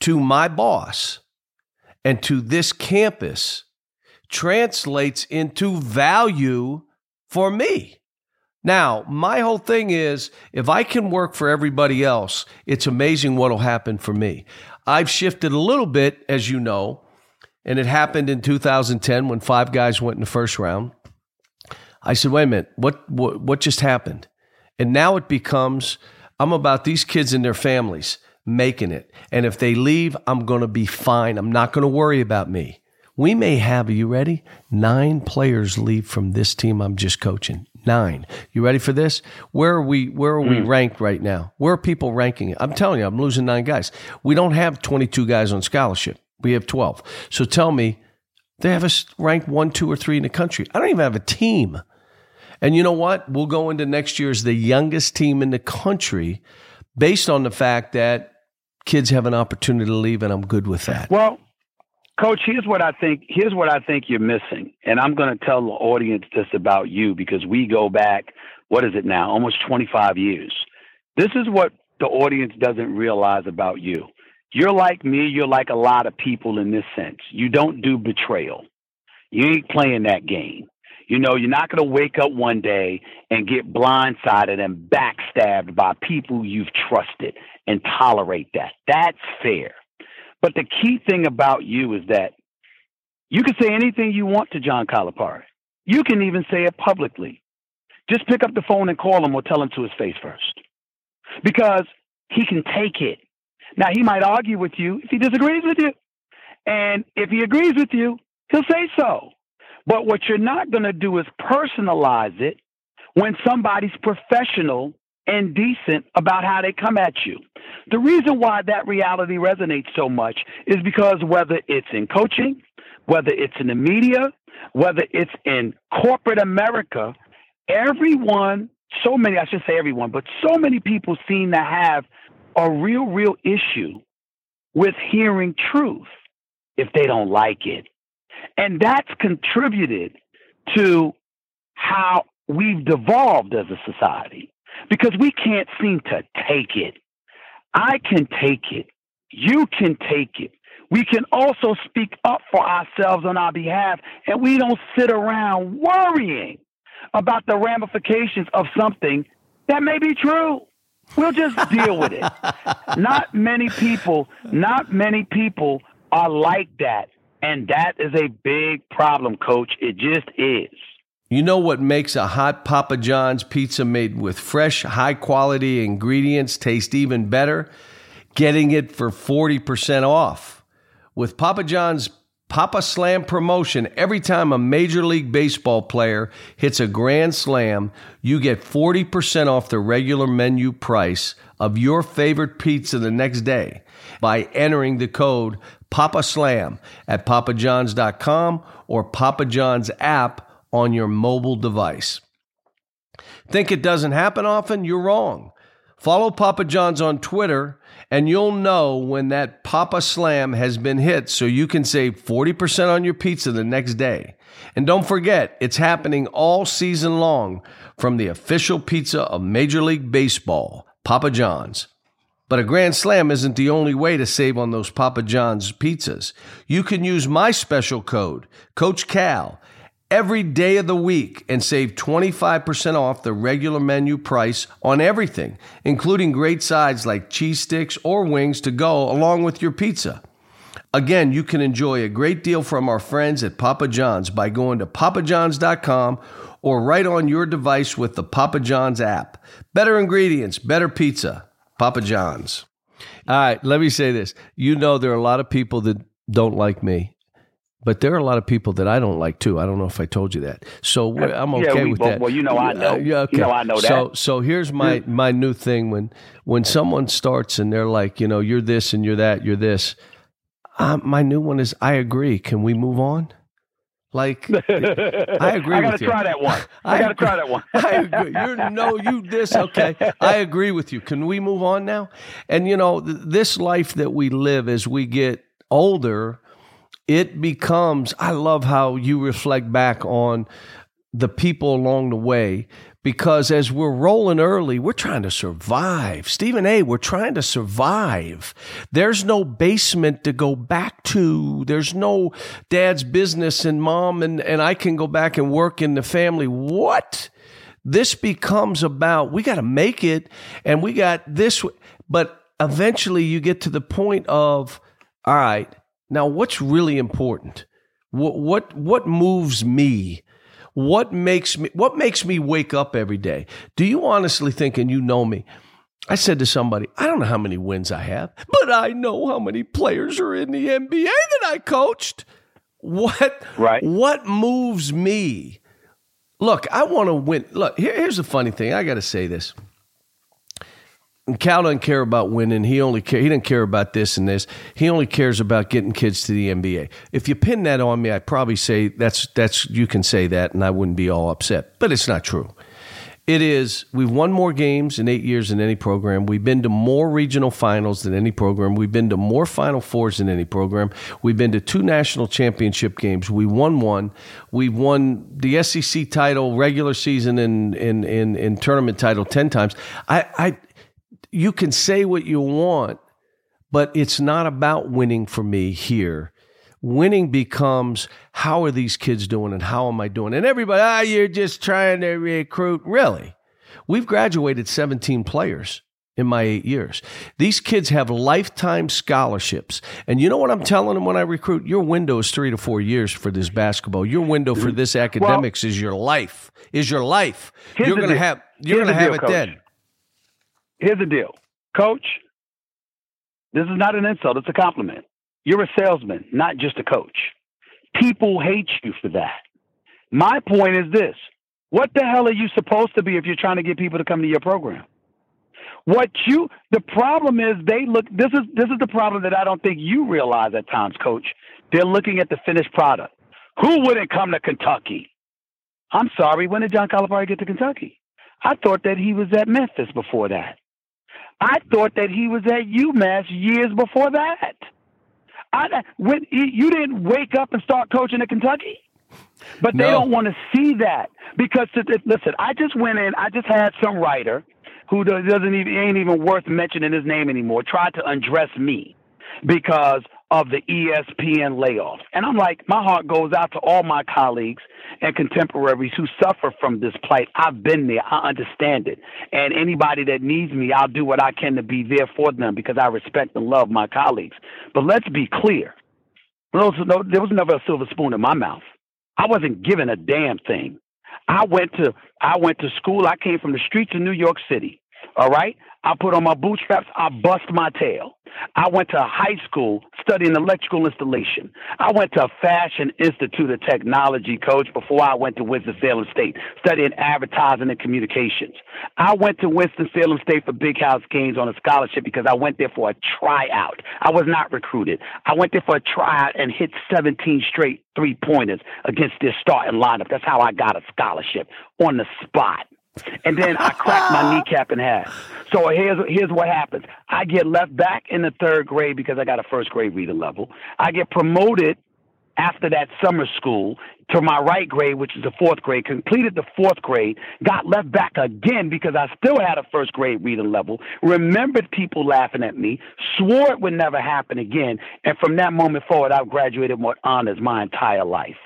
to my boss and to this campus translates into value for me. Now, my whole thing is if I can work for everybody else, it's amazing what'll happen for me. I've shifted a little bit, as you know, and it happened in 2010 when five guys went in the first round. I said, wait a minute, what, what, what just happened? And now it becomes, I'm about these kids and their families making it. And if they leave, I'm going to be fine. I'm not going to worry about me. We may have, are you ready? Nine players leave from this team I'm just coaching nine. You ready for this? Where are we? Where are we mm. ranked right now? Where are people ranking it? I'm telling you, I'm losing nine guys. We don't have 22 guys on scholarship. We have 12. So tell me, they have us ranked one, two, or three in the country. I don't even have a team. And you know what? We'll go into next year as the youngest team in the country based on the fact that kids have an opportunity to leave, and I'm good with that. Well, Coach, here's what I think. Here's what I think you're missing, and I'm going to tell the audience this about you because we go back. What is it now? Almost 25 years. This is what the audience doesn't realize about you. You're like me. You're like a lot of people in this sense. You don't do betrayal. You ain't playing that game. You know, you're not going to wake up one day and get blindsided and backstabbed by people you've trusted and tolerate that. That's fair. But the key thing about you is that you can say anything you want to John Calipari. You can even say it publicly. Just pick up the phone and call him or tell him to his face first. Because he can take it. Now, he might argue with you if he disagrees with you. And if he agrees with you, he'll say so. But what you're not going to do is personalize it when somebody's professional and decent about how they come at you. The reason why that reality resonates so much is because whether it's in coaching, whether it's in the media, whether it's in corporate America, everyone, so many, I should say everyone, but so many people seem to have a real, real issue with hearing truth if they don't like it. And that's contributed to how we've devolved as a society because we can't seem to take it. I can take it. You can take it. We can also speak up for ourselves on our behalf, and we don't sit around worrying about the ramifications of something that may be true. We'll just deal with it. Not many people, not many people are like that. And that is a big problem, coach. It just is. You know what makes a hot Papa John's pizza made with fresh, high quality ingredients taste even better? Getting it for 40% off. With Papa John's Papa Slam promotion, every time a Major League Baseball player hits a grand slam, you get 40% off the regular menu price of your favorite pizza the next day by entering the code Papa Slam at papajohns.com or Papa John's app on your mobile device. Think it doesn't happen often? You're wrong. Follow Papa John's on Twitter and you'll know when that Papa Slam has been hit so you can save 40% on your pizza the next day. And don't forget, it's happening all season long from the official pizza of Major League Baseball, Papa John's. But a Grand Slam isn't the only way to save on those Papa John's pizzas. You can use my special code, Coach Cal, every day of the week and save 25% off the regular menu price on everything, including great sides like cheese sticks or wings to go along with your pizza. Again, you can enjoy a great deal from our friends at Papa John's by going to papajohns.com or right on your device with the Papa John's app. Better ingredients, better pizza. Papa John's. All right, let me say this. You know, there are a lot of people that don't like me. But there are a lot of people that I don't like too. I don't know if I told you that. So I'm okay yeah, with both, that. Well, you know I know. Uh, yeah, okay. You know I know that. So so here's my my new thing when when someone starts and they're like, you know, you're this and you're that, you're this. Um, my new one is I agree. Can we move on? Like I agree. I gotta try that one. I, I gotta try that one. I agree. You're no, you this okay. I agree with you. Can we move on now? And you know, th- this life that we live as we get older it becomes, I love how you reflect back on the people along the way because as we're rolling early, we're trying to survive. Stephen A., we're trying to survive. There's no basement to go back to. There's no dad's business and mom and, and I can go back and work in the family. What? This becomes about we got to make it and we got this. But eventually you get to the point of, all right, now, what's really important? What what what moves me? What makes me what makes me wake up every day? Do you honestly think and you know me? I said to somebody, I don't know how many wins I have, but I know how many players are in the NBA that I coached. What right. what moves me? Look, I want to win. Look, here, here's the funny thing. I got to say this. Cal doesn't care about winning. He only care. He doesn't care about this and this. He only cares about getting kids to the NBA. If you pin that on me, I'd probably say that's that's you can say that, and I wouldn't be all upset. But it's not true. It is. We've won more games in eight years than any program. We've been to more regional finals than any program. We've been to more Final Fours than any program. We've been to two national championship games. We won one. We've won the SEC title, regular season, and in, in, in, tournament title ten times. I, I, you can say what you want, but it's not about winning for me here winning becomes how are these kids doing and how am I doing? And everybody, ah, you're just trying to recruit. Really? We've graduated 17 players in my eight years. These kids have lifetime scholarships. And you know what I'm telling them when I recruit? Your window is three to four years for this basketball. Your window for this academics well, is your life. Is your life. You're gonna have you're gonna have deal, it Coach. then. Here's the deal. Coach, this is not an insult, it's a compliment. You're a salesman, not just a coach. People hate you for that. My point is this what the hell are you supposed to be if you're trying to get people to come to your program? What you the problem is they look this is this is the problem that I don't think you realize at times, coach. They're looking at the finished product. Who wouldn't come to Kentucky? I'm sorry, when did John Calipari get to Kentucky? I thought that he was at Memphis before that. I thought that he was at UMass years before that. I, when you didn't wake up and start coaching at Kentucky, but they no. don't want to see that because listen, I just went in. I just had some writer who doesn't even ain't even worth mentioning his name anymore tried to undress me because of the ESPN layoff. And I'm like, my heart goes out to all my colleagues and contemporaries who suffer from this plight. I've been there. I understand it. And anybody that needs me, I'll do what I can to be there for them because I respect and love my colleagues. But let's be clear. There was, never a silver spoon in my mouth. I wasn't given a damn thing. I went to I went to school. I came from the streets of New York City. All right? I put on my bootstraps. I bust my tail. I went to high school studying electrical installation. I went to a Fashion Institute of Technology, coach, before I went to Winston-Salem State, studying advertising and communications. I went to Winston-Salem State for Big House Gaines on a scholarship because I went there for a tryout. I was not recruited. I went there for a tryout and hit 17 straight three pointers against their starting lineup. That's how I got a scholarship on the spot and then I cracked my kneecap in half. So here's here's what happens. I get left back in the third grade because I got a first grade reading level. I get promoted after that summer school to my right grade, which is the fourth grade, completed the fourth grade, got left back again because I still had a first grade reading level, remembered people laughing at me, swore it would never happen again, and from that moment forward, I've graduated with honors my entire life.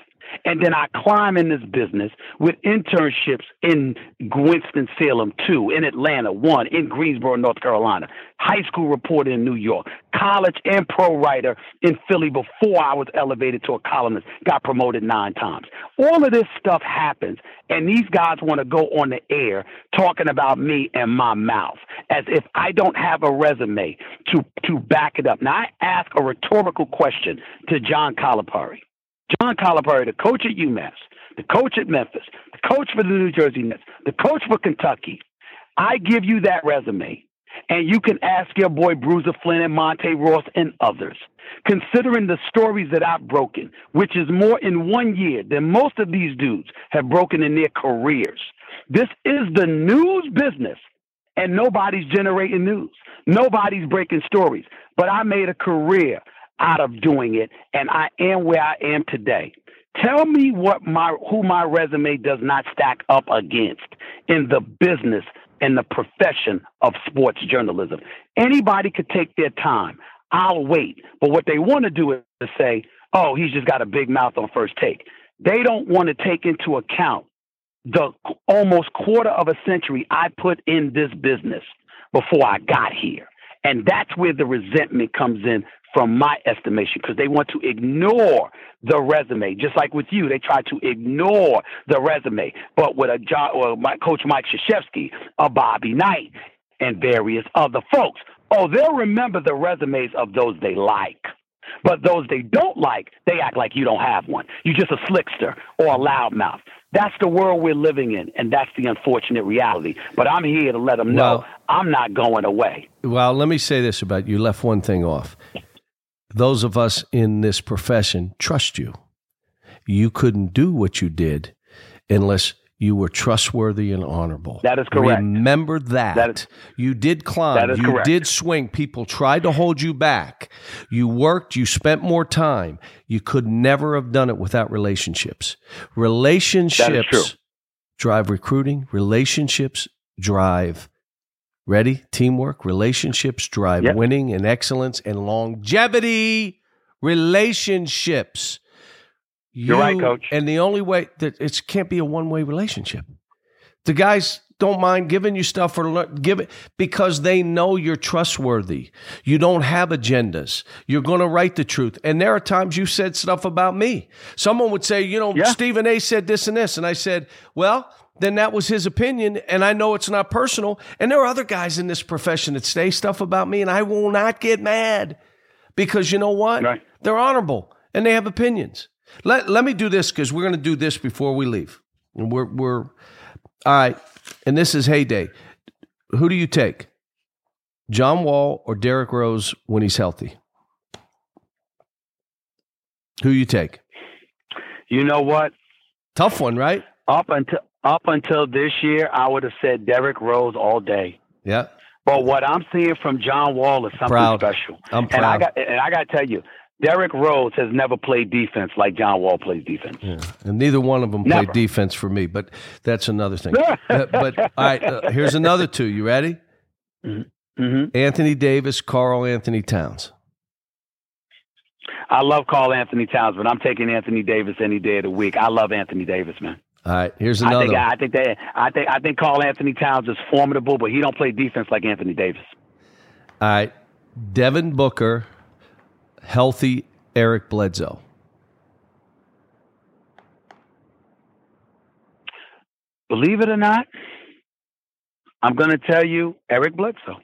And then I climb in this business with internships in Winston-Salem, two, in Atlanta, one, in Greensboro, North Carolina, high school reporter in New York, college and pro writer in Philly before I was elevated to a columnist, got promoted nine times. All of this stuff happens, and these guys want to go on the air talking about me and my mouth as if I don't have a resume to, to back it up. Now, I ask a rhetorical question to John Calipari. John Calipari, the coach at UMass, the coach at Memphis, the coach for the New Jersey Nets, the coach for Kentucky. I give you that resume, and you can ask your boy Bruiser Flint and Monte Ross and others. Considering the stories that I've broken, which is more in one year than most of these dudes have broken in their careers, this is the news business, and nobody's generating news. Nobody's breaking stories. But I made a career out of doing it, and I am where I am today. Tell me what my who my resume does not stack up against in the business and the profession of sports journalism. Anybody could take their time. I'll wait. But what they want to do is to say, "Oh, he's just got a big mouth on first take." They don't want to take into account the almost quarter of a century I put in this business before I got here. And that's where the resentment comes in from my estimation, because they want to ignore the resume. Just like with you, they try to ignore the resume. But with a job or my coach Mike Krzyzewski, a Bobby Knight, and various other folks, oh, they'll remember the resumes of those they like. But those they don't like, they act like you don't have one. You're just a slickster or a loudmouth. That's the world we're living in, and that's the unfortunate reality. But I'm here to let them know well, I'm not going away. Well, let me say this about you. Left one thing off those of us in this profession trust you. You couldn't do what you did unless You were trustworthy and honorable. That is correct. Remember that. That is- you did climb. That is you correct. did swing. People tried to hold you back. You worked. You spent more time. You could never have done it without relationships. Relationships drive recruiting. Relationships drive ready teamwork. Relationships drive Yep. winning and excellence and longevity. Relationships. You're right, Coach. And the only way that it can't be a one way relationship. The guys don't mind giving you stuff or give it because they know you're trustworthy. You don't have agendas. You're going to write the truth. And there are times you said stuff about me. Someone would say, you know, Yeah. Stephen A said this and this. And I said, well, then that was his opinion. And I know it's not personal. And there are other guys in this profession that say stuff about me, and I will not get mad because you know what? Right. They're honorable and they have opinions. Let, let me do this because we're going to do this before we leave. And we're, we're, all right. And this is heyday. Who do you take? John Wall or Derrick Rose when he's healthy? Who you take? You know what? Tough one, right? Up until up until this year, I would have said Derrick Rose all day. Yeah. But what I'm seeing from John Wall is something Proud. special. I'm proud. And I got and I got to tell you, Derrick Rose has never played defense like John Wall plays defense. Yeah. And neither one of them played defense for me, but that's another thing. Uh, but all right, uh, here's another two. You ready? hmm Anthony Davis, Karl-Anthony Towns. I love Karl-Anthony Towns, but I'm taking Anthony Davis any day of the week. I love Anthony Davis, man. All right, here's I another. think one. I think that I think I think Karl-Anthony Towns is formidable, but he don't play defense like Anthony Davis. All right, Devin Booker, healthy Eric Bledsoe. Believe it or not, I'm going to tell you Eric Bledsoe.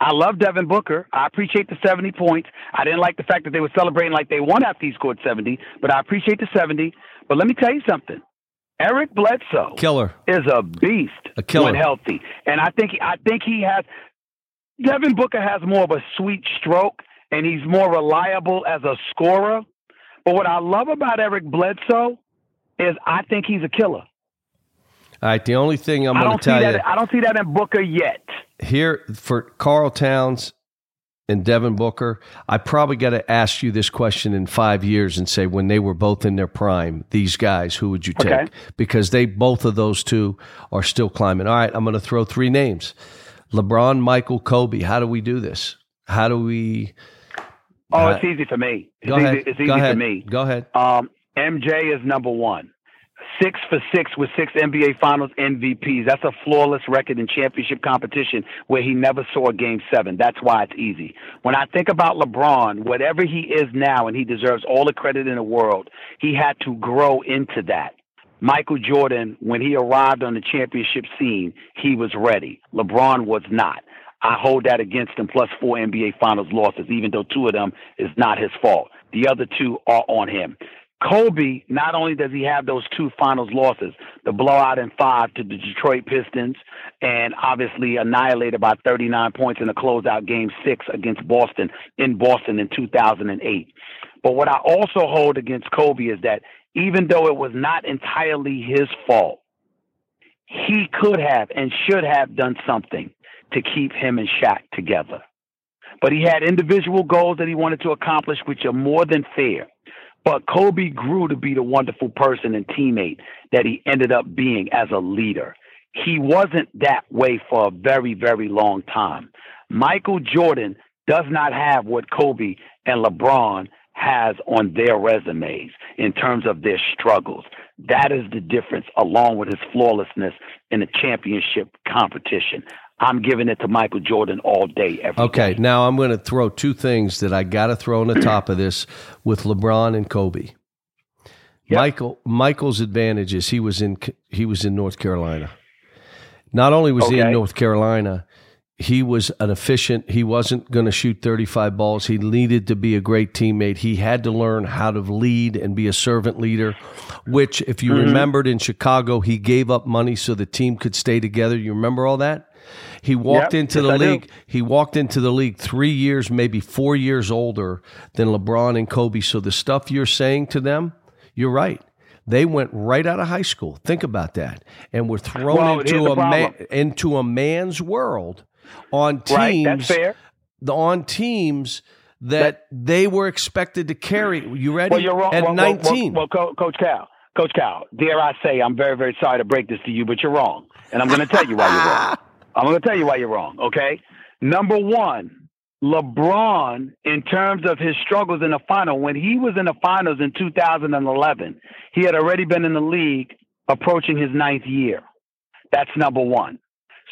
I love Devin Booker. I appreciate the 70 points. I didn't like the fact that they were celebrating like they won after he scored 70, but I appreciate the 70. But let me tell you something. Eric Bledsoe Killer. is a beast A killer. when healthy, and I think I think he has. Devin Booker has more of a sweet stroke, and he's more reliable as a scorer. But what I love about Eric Bledsoe is I think he's a killer. All right, the only thing I'm going to tell see you. I don't see that in Booker yet. here for Karl Towns and Devin Booker, I probably got to ask you this question in five years and say when they were both in their prime, these guys, who would you take? Okay. Because they both of those two are still climbing. All right, I'm going to throw three names: LeBron, Michael, Kobe. How do we do this? How do we? Oh, it's easy for me. It's Go easy, ahead. It's easy Go ahead. for me. Go ahead. Um, MJ is number one. Six for six with six NBA Finals MVPs. That's a flawless record in championship competition where he never saw a game seven. That's why it's easy. When I think about LeBron, whatever he is now, and he deserves all the credit in the world, he had to grow into that. Michael Jordan, when he arrived on the championship scene, he was ready. LeBron was not. I hold that against him, plus four NBA Finals losses, even though two of them is not his fault. The other two are on him. Kobe, not only does he have those two finals losses, the blowout in five to the Detroit Pistons, and obviously annihilated by 39 points in the closeout game six against Boston in Boston in 2008. But what I also hold against Kobe is that even though it was not entirely his fault, he could have and should have done something to keep him and Shaq together. But he had individual goals that he wanted to accomplish, which are more than fair. But Kobe grew to be the wonderful person and teammate that he ended up being as a leader. He wasn't that way for a very, very long time. Michael Jordan does not have what Kobe and LeBron has on their resumes in terms of their struggles. That is the difference, along with his flawlessness in the championship competition. I'm giving it to Michael Jordan all day, every day. Okay, now I'm going to throw two things that I got to throw on the top of this with LeBron and Kobe. Yep. Michael Michael's advantage is he was in he was in North Carolina. Not only was he in North Carolina, he was an efficient. He wasn't going to shoot 35 balls. He needed to be a great teammate. He had to learn how to lead and be a servant leader, which if you Mm-hmm. remembered in Chicago, he gave up money so the team could stay together. You remember all that? He walked Yep, into yes, the I do. league. He walked into the league three years, maybe four years older than LeBron and Kobe. So the stuff you're saying to them, you're right. They went right out of high school. Think about that, and were thrown Well, into a man, into a man's world on teams Right, that's fair. the on teams that, they were expected to carry. You ready? Well, you're wrong. At well, well, 19. Well, well, Co- Coach Cal, Coach Cal, dare I say, I'm very, very sorry to break this to you, but you're wrong, and I'm going to tell you why you're wrong. I'm going to tell you why you're wrong. Okay. Number one, LeBron, in terms of his struggles in the final, when he was in the finals in 2011, he had already been in the league approaching his ninth year. That's number one.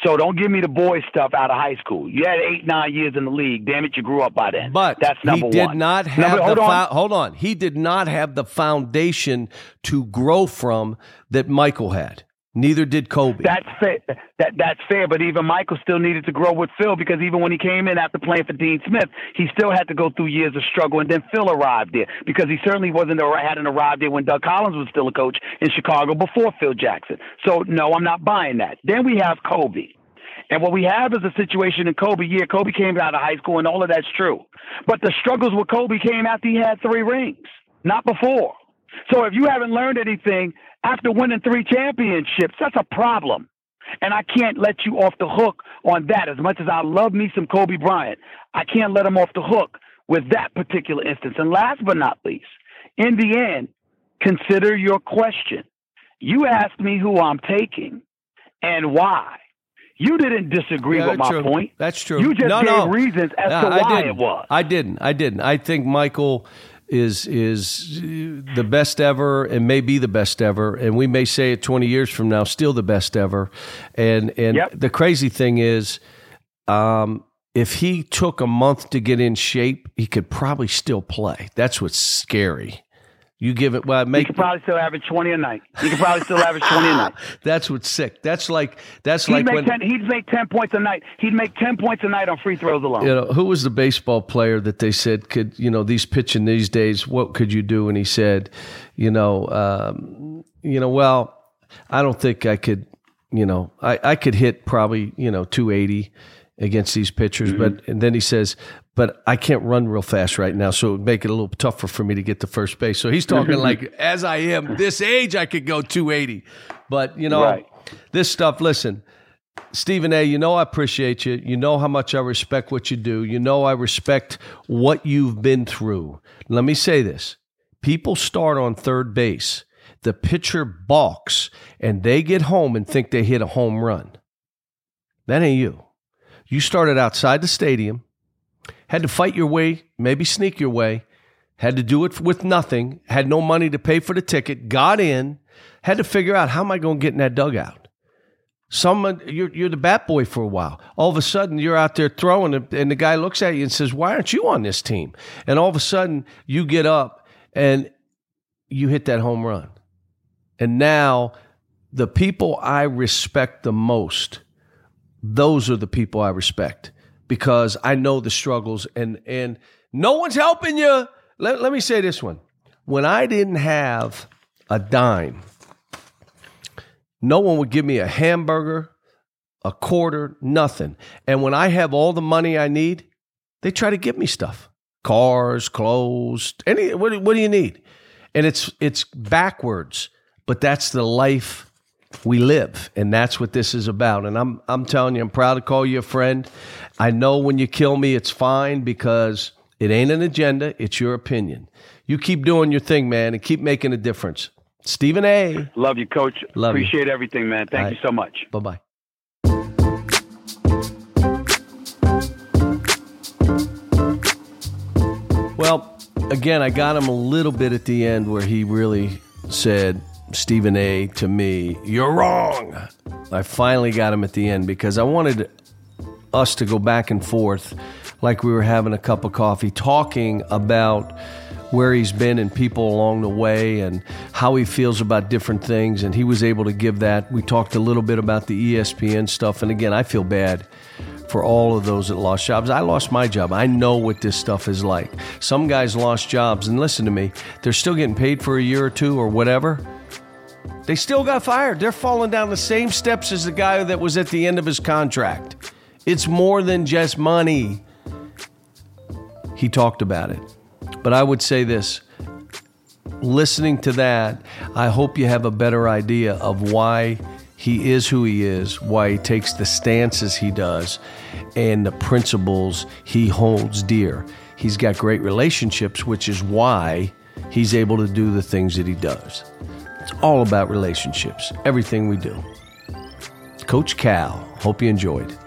So don't give me the boy stuff out of high school. You had eight, nine years in the league. Damn it, you grew up by then. But that's number he did one. not have Number- the hold on. fo- hold on. He did not have the foundation to grow from that Michael had. Neither did Kobe. That's fair. That that's fair. But even Michael still needed to grow with Phil because even when he came in after playing for Dean Smith, he still had to go through years of struggle. And then Phil arrived there because he certainly wasn't hadn't arrived there when Doug Collins was still a coach in Chicago before Phil Jackson. So no, I'm not buying that. Then we have Kobe. And what we have is a situation in Kobe. Yeah, Kobe came out of high school, and all of that's true. But the struggles with Kobe came after he had three rings, not before. So if you haven't learned anything after winning three championships, that's a problem. And I can't let you off the hook on that. As much as I love me some Kobe Bryant, I can't let him off the hook with that particular instance. And last but not least, in the end, consider your question. You asked me who I'm taking and why. You didn't disagree Yeah, with my true. point. That's true. You just no, gave no. reasons as No, to why it was. I didn't. I didn't. I think Michael is is the best ever and may be the best ever and we may say it 20 years from now still the best ever. And and Yep. the crazy thing is um if he took a month to get in shape he could probably still play. That's what's scary you give it well He make could probably still average 20 a night. He could probably still average 20 a night. that's what's sick that's like that's He'd like when 10, he'd make 10 points a night. He'd make 10 points a night on free throws alone. you know, who was the baseball player that they said could, you know, these pitching these days, what could you do? And he said, you know, um, you know, well, I don't think I could, you know, I, I could hit probably, you know, 280 against these pitchers, but mm-hmm. and then he says, but I can't run real fast right now, so it would make it a little tougher for me to get to first base. So he's talking like, as I am this age, I could go 280, but you know, Right. this stuff. Listen, Stephen A., you know I appreciate you. You know how much I respect what you do. You know I respect what you've been through. Let me say this people start on third base, the pitcher balks, and they get home and think they hit a home run. That ain't you. You started outside the stadium, had to fight your way, maybe sneak your way, had to do it with nothing, had no money to pay for the ticket, got in, had to figure out how am I going to get in that dugout? Someone uh, you're you're the bat boy for a while. All of a sudden you're out there throwing and the guy looks at you and says, "Why aren't you on this team?" And all of a sudden you get up and you hit that home run. And now the people I respect the most, those are the people I respect because I know the struggles and and no one's helping you. Let, let me say this one. When I didn't have a dime, no one would give me a hamburger, a quarter, nothing. And when I have all the money I need, they try to give me stuff. Cars, clothes, any what, do- what do you need? And it's it's backwards, but that's the life we live and that's what this is about and I'm I'm telling you I'm proud to call you a friend. I know when you kill me it's fine because it ain't an agenda, it's your opinion. You keep doing your thing, man, and keep making a difference. Stephen A. Love you, coach. Love you. Appreciate everything, man. Thank All you so much. Bye-bye. Well, again, I got him a little bit at the end where he really said, Stephen A. to me, you're wrong. I finally got him at the end because I wanted us to go back and forth like we were having a cup of coffee, talking about where he's been and people along the way and how he feels about different things. And he was able to give that. We talked a little bit about the ESPN stuff. And again, I feel bad for all of those that lost jobs. I lost my job. I know what this stuff is like. Some guys lost jobs, and listen to me, they're still getting paid for a year or two or whatever. They still got fired. They're falling down the same steps as the guy that was at the end of his contract. It's more than just money. He talked about it. But I would say this listening to that, I hope you have a better idea of why he is who he is, why he takes the stances he does, and the principles he holds dear. He's got great relationships, which is why he's able to do the things that he does. All about relationships, everything we do. Coach Cal, hope you enjoyed.